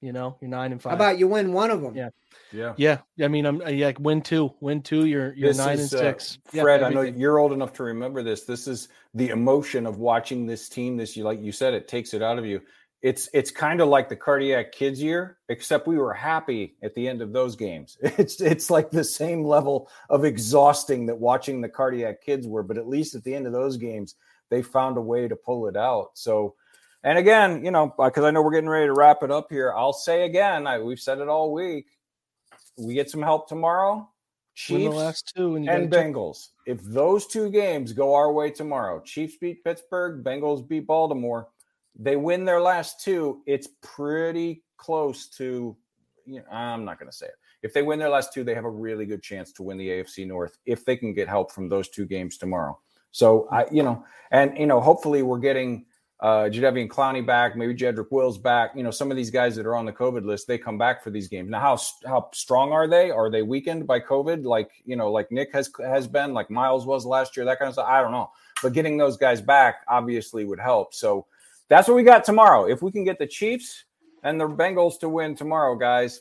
you know, you're nine and five. How about you win one of them? Yeah. Yeah. Yeah. I mean, I'm yeah, win two, win two. You're you're this nine is, and six. Uh, Fred, I know you're old enough to remember this. This is the emotion of watching this team. This, you like you said, it takes it out of you. It's it's kind of like the cardiac kids year, except we were happy at the end of those games. It's it's like the same level of exhausting that watching the cardiac kids were, but at least at the end of those games, they found a way to pull it out. So. And again, you know, uh, because I know we're getting ready to wrap it up here, I'll say again, I, we've said it all week we get some help tomorrow. Chiefs last two and, and Bengals. If those two games go our way tomorrow, Chiefs beat Pittsburgh, Bengals beat Baltimore, they win their last two, it's pretty close to you know, I'm not going to say it. If they win their last two, they have a really good chance to win the AFC North if they can get help from those two games tomorrow. So I, you know, and you know, hopefully we're getting uh, Jadeveon Clowney back, maybe Jedrick Wills back. You know, some of these guys that are on the COVID list, they come back for these games. Now, how how strong are they? Are they weakened by COVID? Like you know, like Nick has has been, like Myles was last year, that kind of stuff. I don't know, but getting those guys back obviously would help. So that's what we got tomorrow. If we can get the Chiefs and the Bengals to win tomorrow, guys,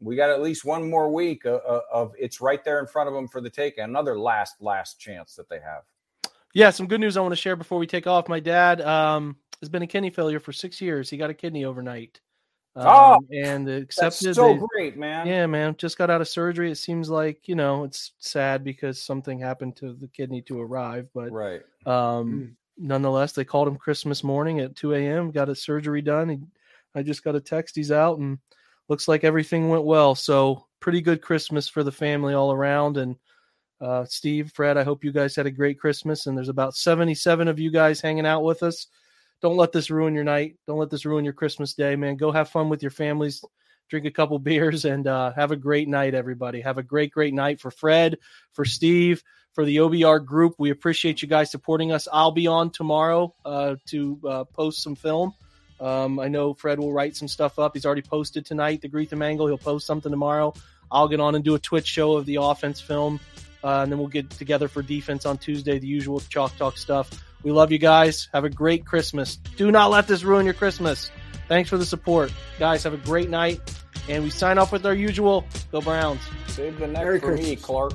we got at least one more week of, of it's right there in front of them for the take. Another last last chance that they have. Yeah, some good news I want to share before we take off. My dad um, has been a kidney failure for six years. He got a kidney overnight. Um, oh, and accepted. so they, great, man. Yeah, man. Just got out of surgery. It seems like you know it's sad because something happened to the kidney to arrive, but right. Um, mm. Nonetheless, they called him Christmas morning at 2 a.m. Got his surgery done. He, I just got a text. He's out, and looks like everything went well. So pretty good Christmas for the family all around, and uh, Steve, Fred, I hope you guys had a great Christmas. And there's about 77 of you guys hanging out with us. Don't let this ruin your night. Don't let this ruin your Christmas day, man. Go have fun with your families, drink a couple beers, and uh, have a great night, everybody. Have a great, great night for Fred, for Steve, for the OBR group. We appreciate you guys supporting us. I'll be on tomorrow uh, to uh, post some film. Um, I know Fred will write some stuff up. He's already posted tonight, the Greetham Angle. He'll post something tomorrow. I'll get on and do a Twitch show of the offense film. Uh, and then we'll get together for defense on Tuesday, the usual chalk talk stuff. We love you guys. Have a great Christmas. Do not let this ruin your Christmas. Thanks for the support. Guys, have a great night. And we sign off with our usual Go Browns. Save the neck Merry for Christmas. me, Clark.